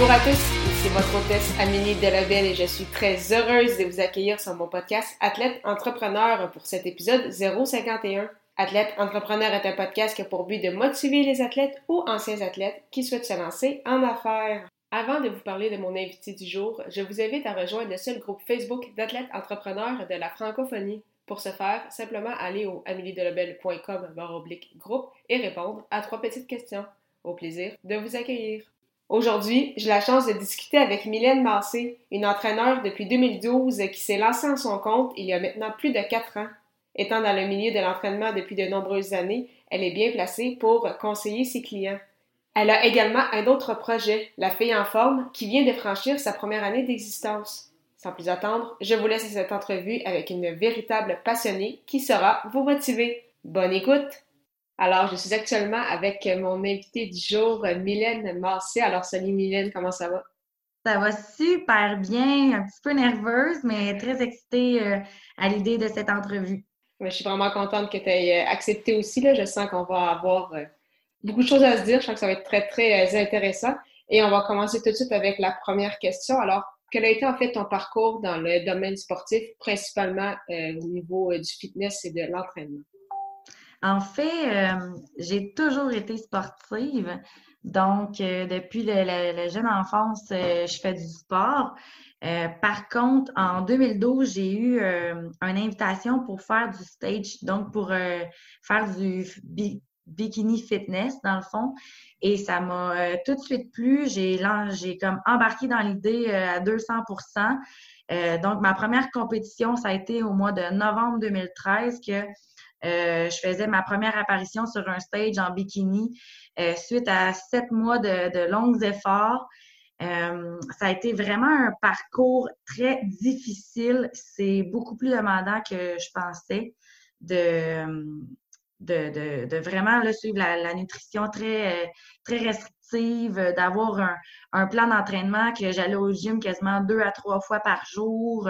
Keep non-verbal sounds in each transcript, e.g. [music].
Bonjour à tous, c'est votre hôtesse Amélie Delabelle et je suis très heureuse de vous accueillir sur mon podcast Athlète Entrepreneur pour cet épisode 051. Athlète Entrepreneur est un podcast qui a pour but de motiver les athlètes ou anciens athlètes qui souhaitent se lancer en affaires. Avant de vous parler de mon invité du jour, je vous invite à rejoindre le seul groupe Facebook d'athlètes entrepreneurs de la francophonie. Pour ce faire, simplement aller au ameliedelebel.com groupe et répondre à trois petites questions. Au plaisir de vous accueillir. Aujourd'hui, j'ai la chance de discuter avec Mylène Massé, une entraîneur depuis 2012 qui s'est lancée en son compte il y a maintenant plus de quatre ans. Étant dans le milieu de l'entraînement depuis de nombreuses années, elle est bien placée pour conseiller ses clients. Elle a également un autre projet, La Fille en forme, qui vient de franchir sa première année d'existence. Sans plus attendre, je vous laisse cette entrevue avec une véritable passionnée qui saura vous motiver. Bonne écoute! Alors, je suis actuellement avec mon invité du jour, Mylène Massé. Alors, salut Mylène, comment ça va? Ça va super bien, un petit peu nerveuse, mais très excitée euh, à l'idée de cette entrevue. je suis vraiment contente que tu aies euh, accepté aussi. Là. Je sens qu'on va avoir euh, beaucoup de choses à se dire. Je sens que ça va être très, très intéressant. Et on va commencer tout de suite avec la première question. Alors, quel a été en fait ton parcours dans le domaine sportif, principalement au niveau du fitness et de l'entraînement? En fait, euh, j'ai toujours été sportive. Donc, euh, depuis la, jeune enfance, euh, je fais du sport. par contre, en 2012, j'ai eu une invitation pour faire du stage, donc pour faire du bikini fitness, dans le fond. Et ça m'a tout de suite plu. J'ai comme embarqué dans l'idée à 200% Donc, ma première compétition, ça a été au mois de novembre 2013 que euh, je faisais ma première apparition sur un stage en bikini euh, suite à sept mois de, longs efforts. Euh, ça a été vraiment un parcours très difficile. C'est beaucoup plus demandant que je pensais de, de, vraiment suivre la, nutrition très, très restrictive, d'avoir un, plan d'entraînement que j'allais au gym quasiment deux à trois fois par jour.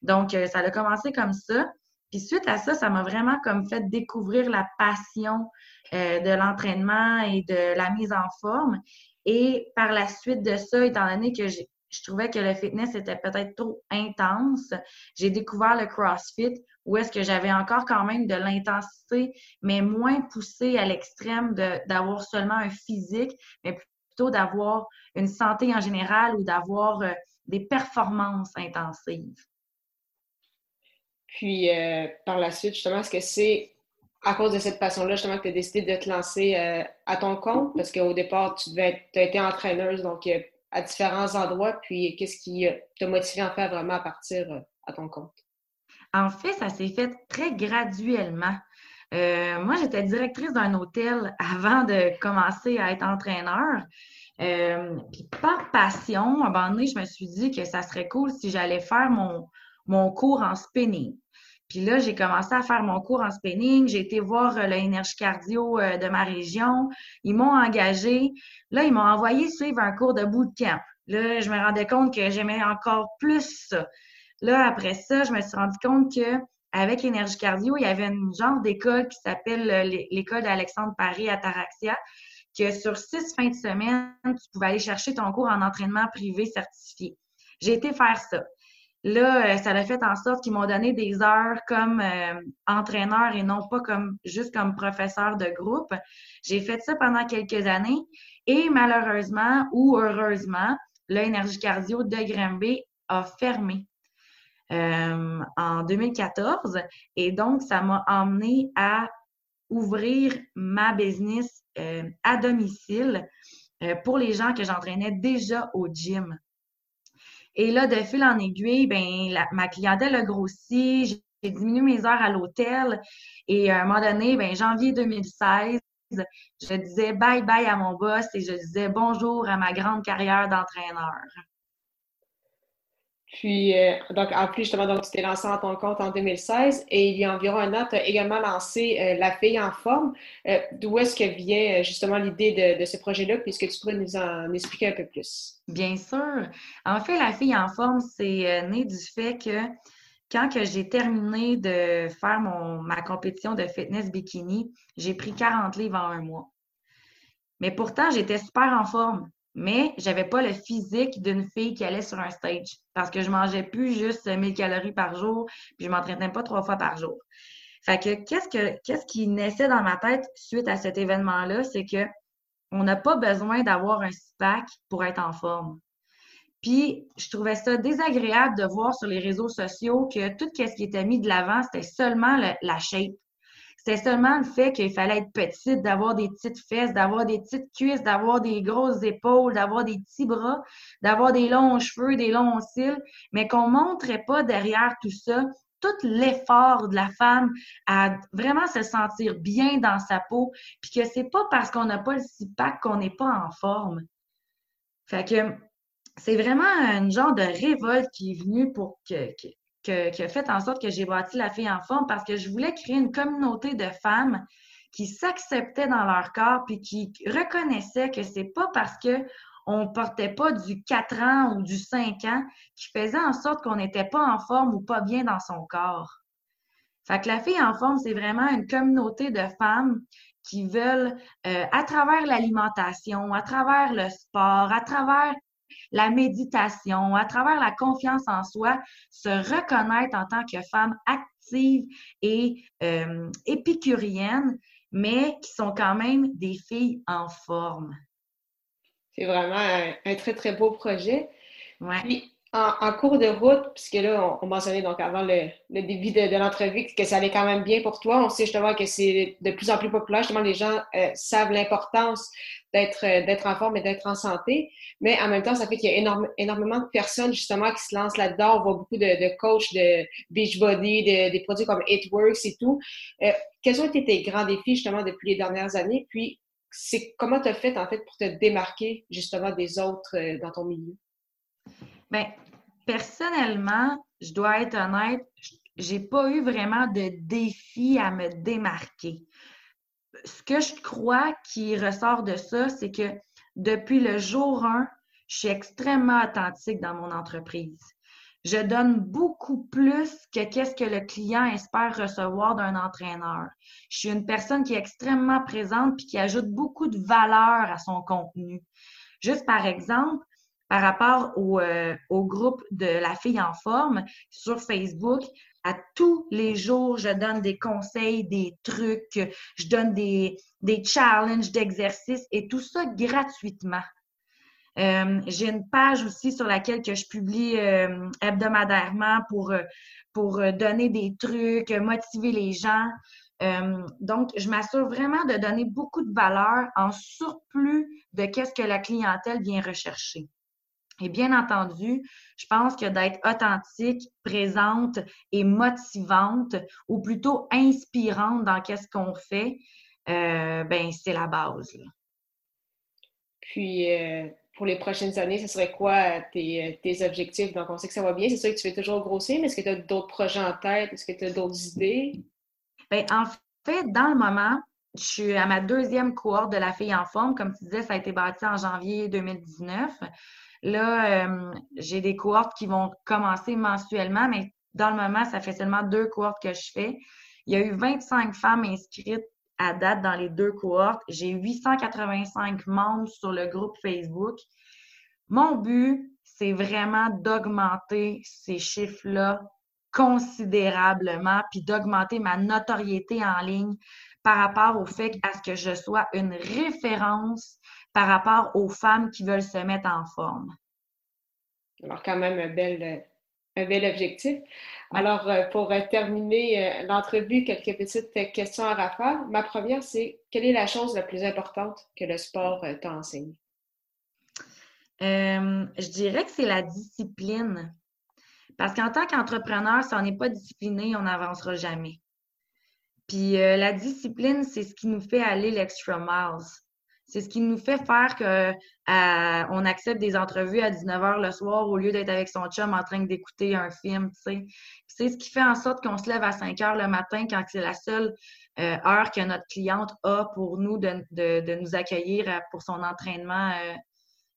Donc, ça a commencé comme ça. Puis suite à ça, ça m'a vraiment comme fait découvrir la passion euh, de l'entraînement et de la mise en forme. Et par la suite de ça, étant donné que je trouvais que le fitness était peut-être trop intense, j'ai découvert le CrossFit où est-ce que j'avais encore quand même de l'intensité, mais moins poussée à l'extrême d'avoir seulement un physique, mais plutôt d'avoir une santé en général ou d'avoir euh, des performances intensives. Puis euh, par la suite, justement, est-ce que c'est à cause de cette passion-là, justement, que tu as décidé de te lancer euh, à ton compte? Parce qu'au départ, tu devais as été entraîneuse, donc euh, à différents endroits. Puis qu'est-ce qui t'a motivé en fait vraiment à partir à ton compte? En fait, ça s'est fait très graduellement. moi, j'étais directrice d'un hôtel [laughs] avant de commencer à être entraîneur. puis par passion, à un moment donné, je me suis dit que ça serait cool si j'allais faire mon, mon cours en spinning. Puis là, j'ai commencé à faire mon cours en spinning. J'ai été voir euh, l'énergie cardio euh, de ma région. Ils m'ont engagé. Là, ils m'ont envoyé suivre un cours de bootcamp. Là, je me rendais compte que j'aimais encore plus ça. Là, après ça, je me suis rendu compte que avec l'énergie cardio, il y avait une genre d'école qui s'appelle euh, l'école d'Alexandre Paris à Taraxia, que sur six fins de semaine, tu pouvais aller chercher ton cours en entraînement privé certifié. J'ai été faire ça. Là, euh, ça a fait en sorte qu'ils m'ont donné des heures comme euh, entraîneur et non pas comme juste comme professeur de groupe. J'ai fait ça pendant quelques années et malheureusement ou heureusement, l'énergie cardio de Grimby a fermé euh, en 2014 et donc ça m'a emmené à ouvrir ma business à domicile pour les gens que j'entraînais déjà au gym. Et là, de fil en aiguille, ben, ma clientèle a grossi, j'ai diminué mes heures à l'hôtel. Et à un moment donné, ben, janvier 2016, je disais bye bye à mon boss et je disais bonjour à ma grande carrière d'entraîneur. Puis, euh, donc, en plus, justement, donc, tu t'es lancé en ton compte en 2016 et il y a environ un an, tu as également lancé euh, La fille en forme. Euh, d'où est-ce que vient justement l'idée de, ce projet-là? Puisque tu pourrais nous en expliquer un peu plus? Bien sûr. En fait, La fille en forme, c'est né du fait que quand que j'ai terminé de faire mon, ma compétition de fitness bikini, j'ai pris 40 livres en un mois. Mais pourtant, j'étais super en forme mais j'avais pas le physique d'une fille qui allait sur un stage parce que je mangeais plus juste 1000 calories par jour, puis je m'entraînais pas trois fois par jour. Fait que qu'est-ce que qu'est-ce qui naissait dans ma tête suite à cet événement-là, c'est que on n'a pas besoin d'avoir un SPAC pour être en forme. Puis, je trouvais ça désagréable de voir sur les réseaux sociaux que tout ce qui était mis de l'avant, c'était seulement la shape. C'était seulement le fait qu'il fallait être petite, d'avoir des petites fesses, d'avoir des petites cuisses, d'avoir des grosses épaules, d'avoir des petits bras, d'avoir des longs cheveux, des longs cils, mais qu'on montrait pas derrière tout ça tout l'effort de la femme à vraiment se sentir bien dans sa peau, puis que c'est pas parce qu'on n'a pas le six-pack qu'on n'est pas en forme. Fait que c'est vraiment un genre de révolte qui est venue pour que, qui a fait en sorte que j'ai bâti la fille en forme parce que je voulais créer une communauté de femmes qui s'acceptaient dans leur corps puis qui reconnaissaient que c'est pas parce que on portait pas du 4 ans ou du 5 ans qui faisait en sorte qu'on n'était pas en forme ou pas bien dans son corps. Fait que la fille en forme, c'est vraiment une communauté de femmes qui veulent, euh, à travers l'alimentation, à travers le sport, à travers la méditation, à travers la confiance en soi, se reconnaître en tant que femme active et euh, épicurienne, mais qui sont quand même des filles en forme. C'est vraiment un, très, très beau projet. Ouais en, cours de route, puisque là, on, mentionnait donc avant le, début de, l'entrevue que ça allait quand même bien pour toi. On sait justement que c'est de plus en plus populaire. Justement, les gens euh, savent l'importance d'être euh, en forme et d'être en santé. Mais en même temps, ça fait qu'il y a énormément de personnes justement qui se lancent là-dedans. On voit beaucoup de, coachs de Beachbody, de, des produits comme Works et tout. Euh, quels ont été tes grands défis justement depuis les dernières années? Puis, c'est comment tu as fait en fait pour te démarquer justement des autres dans ton milieu? Bien, personnellement, je dois être honnête, j'ai pas eu vraiment de défi à me démarquer. Ce que je crois qui ressort de ça, c'est que depuis le jour 1, je suis extrêmement authentique dans mon entreprise. Je donne beaucoup plus que qu'est-ce que le client espère recevoir d'un entraîneur. Je suis une personne qui est extrêmement présente puis qui ajoute beaucoup de valeur à son contenu. Juste par exemple, par rapport euh, au, groupe de la fille en forme sur Facebook. À tous les jours, je donne des conseils, des trucs, je donne des, des challenges d'exercice et tout ça gratuitement. Euh, j'ai une page aussi sur laquelle que je publie euh, hebdomadairement pour, pour donner des trucs, motiver les gens. donc, je m'assure vraiment de donner beaucoup de valeur en surplus de qu'est-ce que la clientèle vient rechercher. Et bien entendu, je pense que d'être authentique, présente et motivante, ou plutôt inspirante dans qu'est-ce qu'on fait, euh, ben c'est la base. Puis, euh, pour les prochaines années, ce serait quoi tes, tes, objectifs? Donc, on sait que ça va bien. C'est sûr que tu fais toujours grossir, mais est-ce que tu as d'autres projets en tête? Est-ce que tu as d'autres idées? Bien, en fait, dans le moment, je suis à ma deuxième cohorte de la fille en forme. Comme tu disais, ça a été bâti en janvier 2019. Là, euh, j'ai des cohortes qui vont commencer mensuellement, mais dans le moment, ça fait seulement deux cohortes que je fais. Il y a eu 25 femmes inscrites à date dans les deux cohortes. J'ai 885 membres sur le groupe Facebook. Mon but, c'est vraiment d'augmenter ces chiffres-là considérablement, puis d'augmenter ma notoriété en ligne par rapport au fait à ce que je sois une référence par rapport aux femmes qui veulent se mettre en forme. Alors, quand même, un bel, un bel objectif. Alors, euh, pour euh, terminer euh, l'entrevue, quelques petites questions à rafale. Ma première, c'est quelle est la chose la plus importante que le sport t'enseigne? je dirais que c'est la discipline. Parce qu'en tant qu'entrepreneur, si on n'est pas discipliné, on n'avancera jamais. Puis euh, la discipline, c'est ce qui nous fait aller l'extra miles. C'est ce qui nous fait faire que on accepte des entrevues à 19h le soir au lieu d'être avec son chum en train d'écouter un film. C'est ce qui fait en sorte qu'on se lève à 5 h le matin quand c'est la seule euh, heure que notre cliente a pour nous de, de, nous accueillir euh, pour son entraînement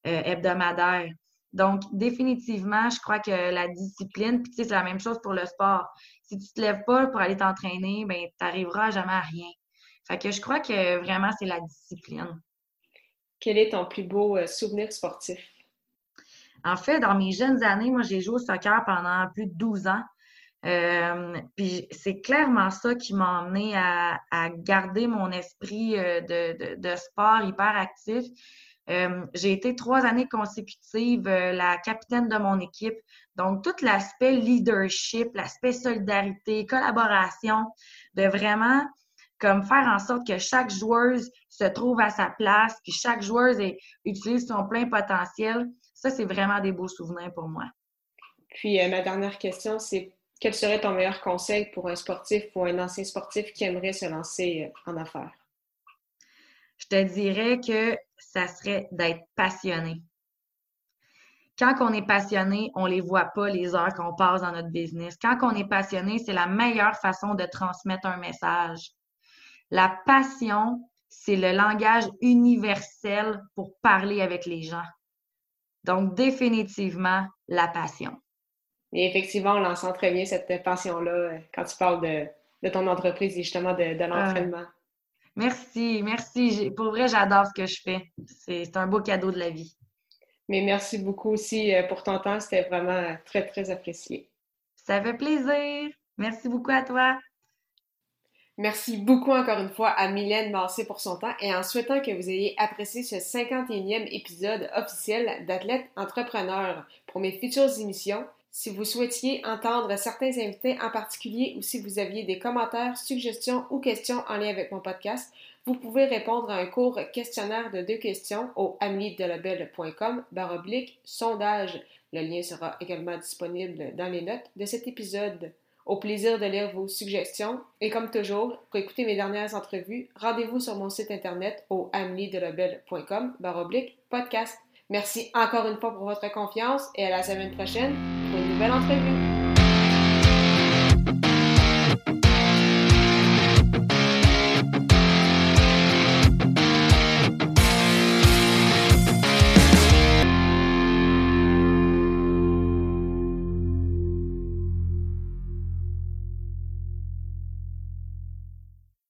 hebdomadaire. Donc, définitivement, je crois que la discipline, puis tu sais, c'est la même chose pour le sport. Si tu te lèves pas pour aller t'entraîner, ben, tu n'arriveras jamais à rien. Fait que je crois que vraiment, c'est la discipline. Quel est ton plus beau euh, souvenir sportif? En fait, dans mes jeunes années, moi, j'ai joué au soccer pendant plus de 12 ans. Euh, puis c'est clairement ça qui m'a emmené à, garder mon esprit euh, de, sport hyper actif. J'ai été trois années consécutives la capitaine de mon équipe. Donc, tout l'aspect leadership, l'aspect solidarité, collaboration, de vraiment comme faire en sorte que chaque joueuse se trouve à sa place, que chaque joueuse utilise son plein potentiel. Ça, c'est vraiment des beaux souvenirs pour moi. Puis, euh, ma dernière question, c'est quel serait ton meilleur conseil pour un sportif ou un ancien sportif qui aimerait se lancer euh, en affaires? Je te dirais que ça serait d'être passionné. Quand on est passionné, on ne les voit pas les heures qu'on passe dans notre business. Quand on est passionné, c'est la meilleure façon de transmettre un message. La passion, c'est le langage universel pour parler avec les gens. Donc, définitivement, la passion. Et effectivement, on l'entend très bien, cette passion-là, euh, quand tu parles de, ton entreprise et justement de, ah. l'entraînement. Merci, merci. Pour vrai, j'adore ce que je fais. C'est un beau cadeau de la vie. Mais merci beaucoup aussi euh, pour ton temps. C'était vraiment très, très apprécié. Ça fait plaisir. Merci beaucoup à toi. Merci beaucoup encore une fois à Mylène Massé pour son temps et en souhaitant que vous ayez apprécié ce 51e épisode officiel d'Athlète Entrepreneur. Pour mes futures émissions, si vous souhaitiez entendre certains invités en particulier ou si vous aviez des commentaires, suggestions ou questions en lien avec mon podcast, vous pouvez répondre à un court questionnaire de deux questions au ameliedelabel.com baroblique sondage. Le lien sera également disponible dans les notes de cet épisode. Au plaisir de lire vos suggestions. Et comme toujours, pour écouter mes dernières entrevues, rendez-vous sur mon site internet au ameliedelabel.com baroblique podcast. Merci encore une fois pour votre confiance et à la semaine prochaine pour une nouvelle entrevue.